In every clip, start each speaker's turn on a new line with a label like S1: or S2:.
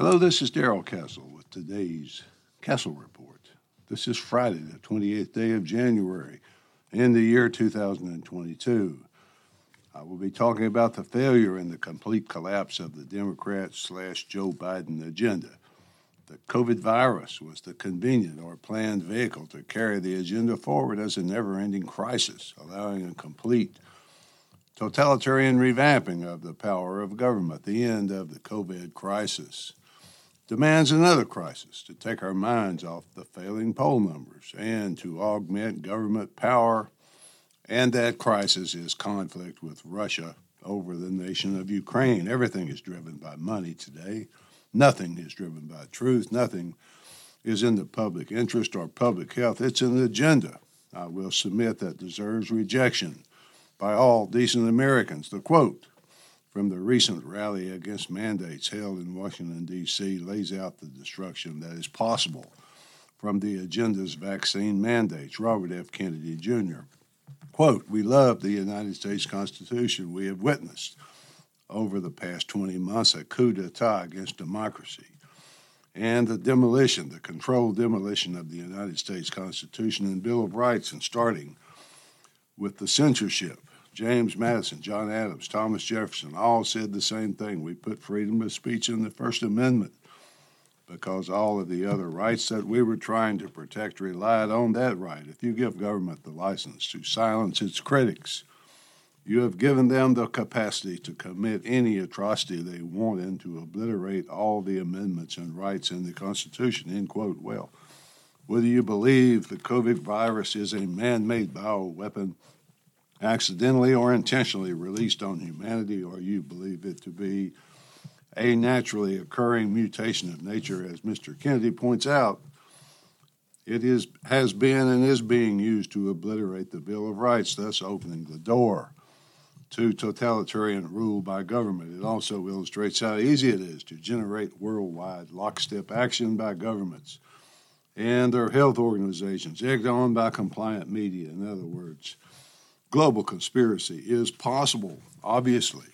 S1: Hello, this is Darrell Castle with today's Castle Report. This is Friday, the 28th day of January in the year 2022. I will be talking about the failure and the complete collapse of the Democrat slash Joe Biden agenda. The COVID virus was the convenient or planned vehicle to carry the agenda forward as a never ending crisis, allowing a complete totalitarian revamping of the power of government, the end of the COVID crisis demands another crisis to take our minds off the failing poll numbers and to augment government power. And that crisis is conflict with Russia over the nation of Ukraine. Everything is driven by money today. Nothing is driven by truth. Nothing is in the public interest or public health. It's an agenda I will submit that deserves rejection by all decent Americans. The quote from the recent rally against mandates held in Washington, D.C., lays out the destruction that is possible from the agenda's vaccine mandates. Robert F. Kennedy Jr. Quote, We love the United States Constitution. We have witnessed over the past 20 months a coup d'etat against democracy and the demolition, the controlled demolition of the United States Constitution and Bill of Rights, and starting with the censorship James Madison, John Adams, Thomas Jefferson all said the same thing. We put freedom of speech in the First Amendment because all of the other rights that we were trying to protect relied on that right. If you give government the license to silence its critics, you have given them the capacity to commit any atrocity they want and to obliterate all the amendments and rights in the Constitution. End quote. Well, whether you believe the COVID virus is a man made bioweapon accidentally or intentionally released on humanity, or you believe it to be a naturally occurring mutation of nature, as Mr. Kennedy points out, it is, has been and is being used to obliterate the Bill of Rights, thus opening the door to totalitarian rule by government. It also illustrates how easy it is to generate worldwide lockstep action by governments and their health organizations, egged on by compliant media, in other words global conspiracy is possible. Obviously,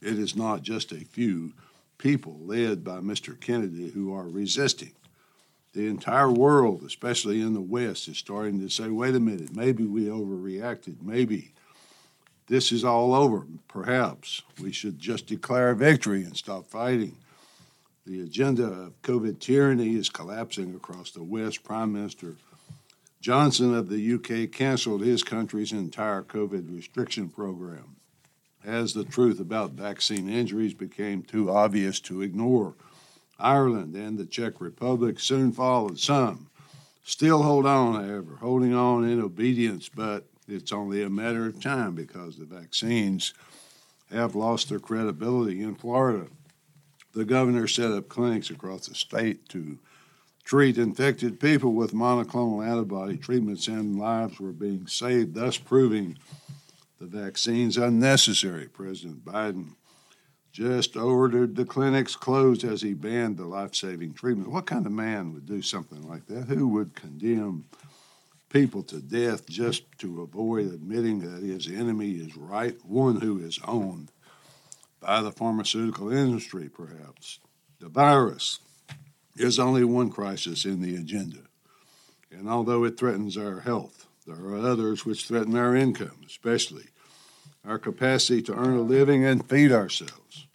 S1: it is not just a few people led by Mr. Kennedy who are resisting. The entire world, especially in the West, is starting to say, wait a minute, maybe we overreacted. Maybe this is all over. Perhaps we should just declare victory and stop fighting. The agenda of COVID tyranny is collapsing across the West. Prime Minister Johnson of the UK canceled his country's entire COVID restriction program as the truth about vaccine injuries became too obvious to ignore. Ireland and the Czech Republic soon followed. Some still hold on, however, holding on in obedience, but it's only a matter of time because the vaccines have lost their credibility. In Florida, the governor set up clinics across the state to treat infected people with monoclonal antibody treatments and lives were being saved, thus proving the vaccines unnecessary. President Biden just ordered the clinics closed as he banned the life saving treatment. What kind of man would do something like that? Who would condemn people to death just to avoid admitting that his enemy is right? One who is owned by the pharmaceutical industry, perhaps. The virus is only one crisis in the agenda. And although it threatens our health, there are others which threaten our income, especially our capacity to earn a living and feed ourselves.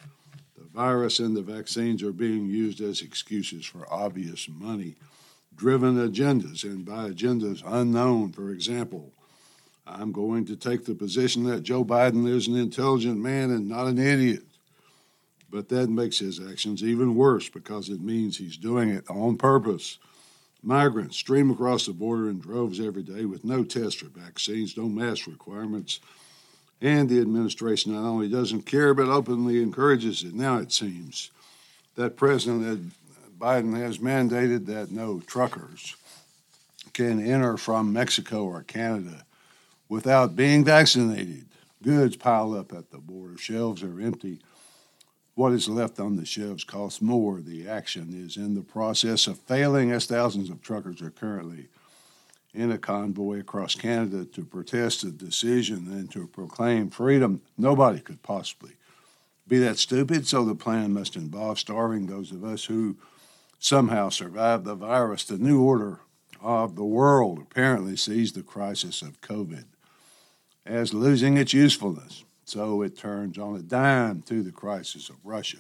S1: The virus and the vaccines are being used as excuses for obvious money driven agendas, and by agendas unknown. For example, I'm going to take the position that Joe Biden is an intelligent man and not an idiot. But that makes his actions even worse because it means he's doing it on purpose. Migrants stream across the border in droves every day with no tests or vaccines, no mask requirements. And the administration not only doesn't care, but openly encourages it. Now it seems that President Biden has mandated that no truckers can enter from Mexico or Canada without being vaccinated. Goods pile up at the border, shelves are empty what is left on the shelves costs more. The action is in the process of failing as thousands of truckers are currently in a convoy across Canada to protest the decision and to proclaim freedom. Nobody could possibly be that stupid, so the plan must involve starving those of us who somehow survived the virus. The new order of the world apparently sees the crisis of COVID as losing its usefulness, so it turns on a dime to the crisis of Russia,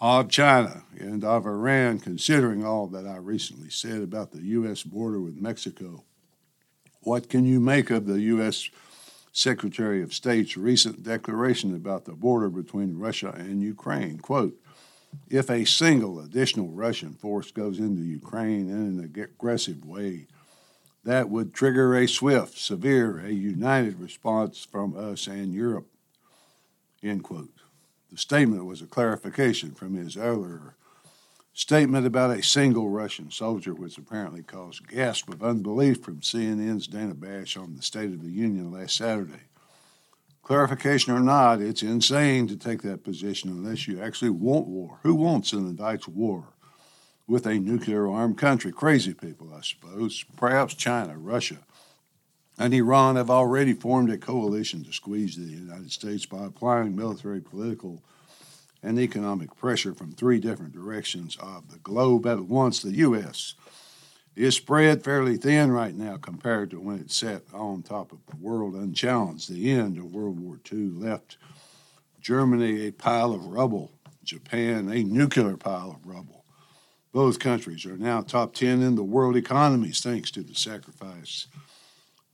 S1: of China, and of Iran, considering all that I recently said about the U.S. border with Mexico. What can you make of the U.S. Secretary of State's recent declaration about the border between Russia and Ukraine. Quote, if a single additional Russian force goes into Ukraine in an aggressive way, that would trigger a swift, severe, a united response from us and Europe. End quote. The statement was a clarification from his earlier statement about a single Russian soldier, which apparently caused gasp of unbelief from CNN's Dana Bash on the State of the Union last Saturday. Clarification or not, it's insane to take that position unless you actually want war. Who wants and invites war with a nuclear armed country? Crazy people, I suppose. Perhaps China, Russia, and Iran have already formed a coalition to squeeze the United States by applying military, political, and economic pressure from three different directions of the globe at once. The U.S. is spread fairly thin right now compared to when it sat on top of the world unchallenged. The end of World War II left Germany a pile of rubble, Japan a nuclear pile of rubble. Both countries are now top 10 in the world economies thanks to the sacrifice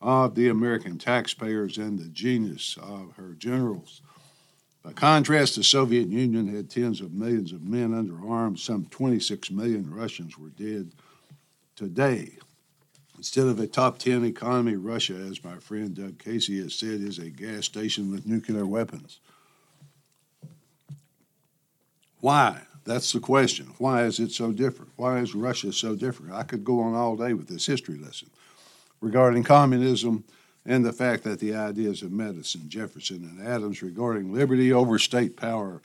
S1: of the American taxpayers and the genius of her generals. By contrast, the Soviet Union had tens of millions of men under arms. Some 26 million Russians were dead today. Instead of a top 10 economy, Russia, as my friend Doug Casey has said, is a gas station with nuclear weapons. Why? That's the question. Why is it so different? Why is Russia so different? I could go on all day with this history lesson regarding communism and the fact that the ideas of Madison, Jefferson, and Adams regarding liberty over state power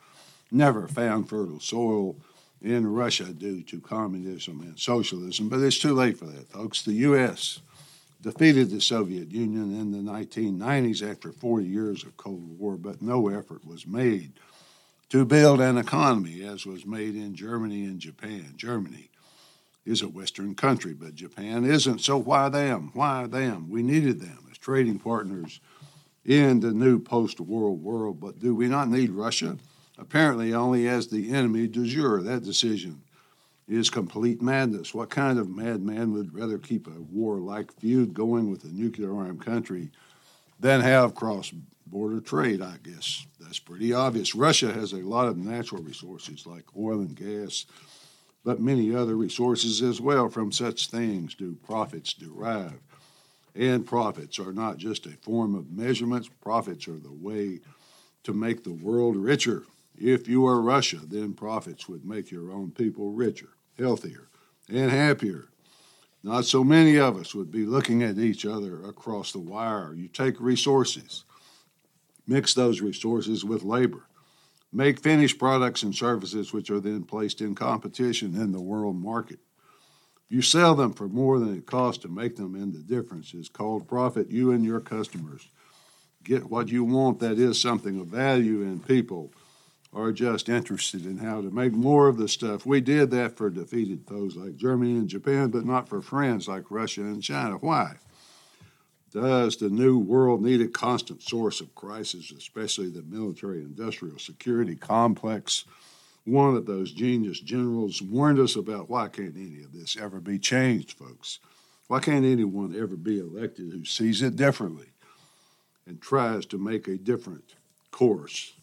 S1: never found fertile soil in Russia due to communism and socialism. But it's too late for that, folks. The U.S. defeated the Soviet Union in the 1990s after 40 years of Cold War, but no effort was made to build an economy as was made in Germany and Japan. Germany is a Western country, but Japan isn't. So why them? Why them? We needed them as trading partners in the new post world world. But do we not need Russia? Apparently, only as the enemy de jure. That decision is complete madness. What kind of madman would rather keep a war-like feud going with a nuclear armed country than have cross border trade? I guess that's pretty obvious. Russia has a lot of natural resources like oil and gas, but many other resources as well. From such things do profits derive and profits are not just a form of measurements. Profits are the way to make the world richer. If you are Russia, then profits would make your own people richer, healthier, and happier. Not so many of us would be looking at each other across the wire. You take resources, mix those resources with labor, make finished products and services which are then placed in competition in the world market. You sell them for more than it costs to make them, and the difference is called profit. You and your customers get what you want that is something of value, and people are just interested in how to make more of the stuff. We did that for defeated foes like Germany and Japan, but not for friends like Russia and China. Why? Does the new world need a constant source of crisis, especially the military industrial security complex? one of those genius generals warned us about why can't any of this ever be changed, folks? Why can't anyone ever be elected who sees it differently and tries to make a different course?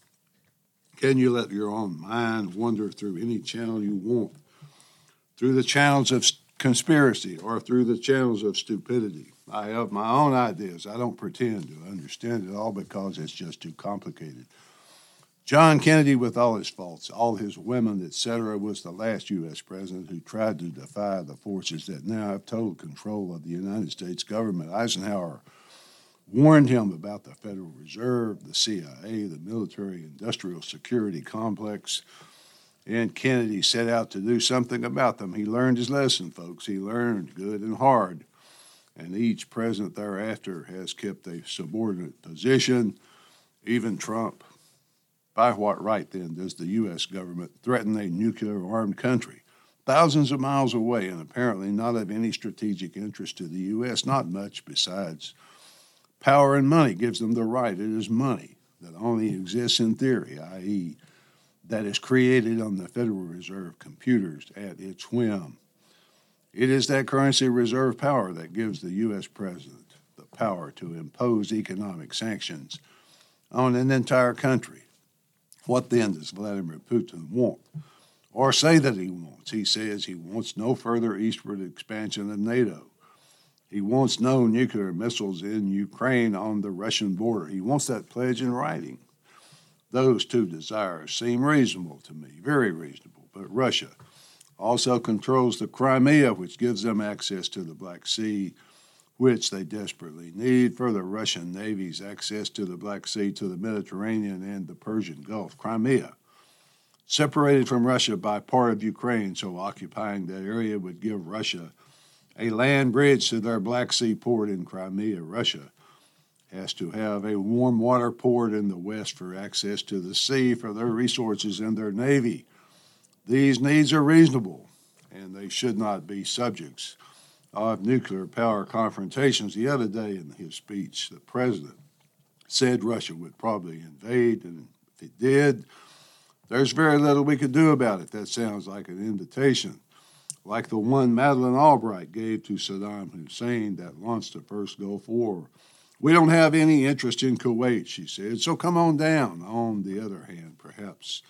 S1: Can you let your own mind wander through any channel you want? Through the channels of conspiracy or through the channels of stupidity? I have my own ideas. I don't pretend to understand it all because it's just too complicated. John Kennedy, with all his faults, all his women, etc., was the last U.S. president who tried to defy the forces that now have total control of the United States government. Eisenhower warned him about the Federal Reserve, the CIA, the military industrial security complex, and Kennedy set out to do something about them. He learned his lesson, folks. He learned good and hard. And each president thereafter has kept a subordinate position, even Trump By what right, then, does the U.S. government threaten a nuclear armed country thousands of miles away and apparently not of any strategic interest to the U.S.? Not much besides power and money gives them the right. It is money that only exists in theory, i.e., that is created on the Federal Reserve computers at its whim. It is that currency reserve power that gives the U.S. president the power to impose economic sanctions on an entire country. What then does Vladimir Putin want? Or say that he wants? He says he wants no further eastward expansion of NATO. He wants no nuclear missiles in Ukraine on the Russian border. He wants that pledge in writing. Those two desires seem reasonable to me, very reasonable. But Russia also controls the Crimea, which gives them access to the Black Sea, which they desperately need for the Russian Navy's access to the Black Sea, to the Mediterranean, and the Persian Gulf. Crimea, separated from Russia by part of Ukraine, so occupying that area would give Russia a land bridge to their Black Sea port in Crimea. Russia has to have a warm water port in the west for access to the sea for their resources and their navy. These needs are reasonable, and they should not be subjects of nuclear power confrontations. The other day in his speech, the president said Russia would probably invade, and if it did, there's very little we could do about it. That sounds like an invitation, like the one Madeleine Albright gave to Saddam Hussein that launched the first Gulf War we don't have any interest in Kuwait, she said, so come on down. On the other hand, perhaps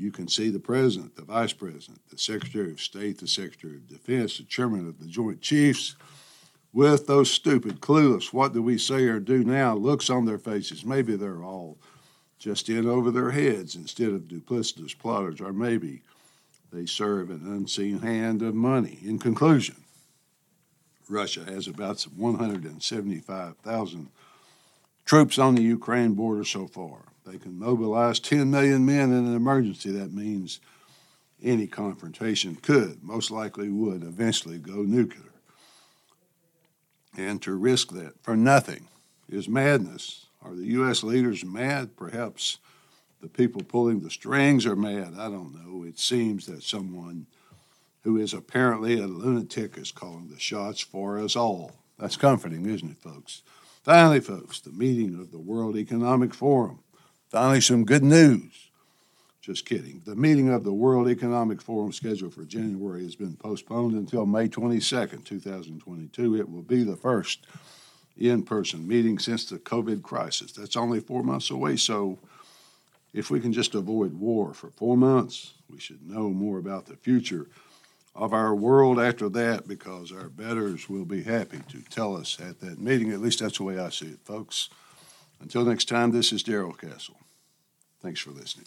S1: you can see the president, the vice president, the secretary of state, the secretary of defense, the chairman of the Joint Chiefs, with those stupid, clueless, what do we say or do now looks on their faces. Maybe they're all just in over their heads instead of duplicitous plotters, or maybe they serve an unseen hand of money. In conclusion, Russia has about 175,000 troops on the Ukraine border so far. They can mobilize 10 million men in an emergency. That means any confrontation could, most likely would, eventually go nuclear. And to risk that for nothing is madness. Are the U.S. leaders mad? Perhaps the people pulling the strings are mad. I don't know. It seems that someone who is apparently a lunatic, is calling the shots for us all. That's comforting, isn't it, folks? Finally, folks, the meeting of the World Economic Forum. Finally, some good news. Just kidding. The meeting of the World Economic Forum scheduled for January has been postponed until May 22nd, 2022. It will be the first in person meeting since the COVID crisis. That's only four months away, so if we can just avoid war for four months, we should know more about the future of our world after that because our betters will be happy to tell us at that meeting. At least that's the way I see it, folks. Until next time, this is Darrell Castle. Thanks for listening.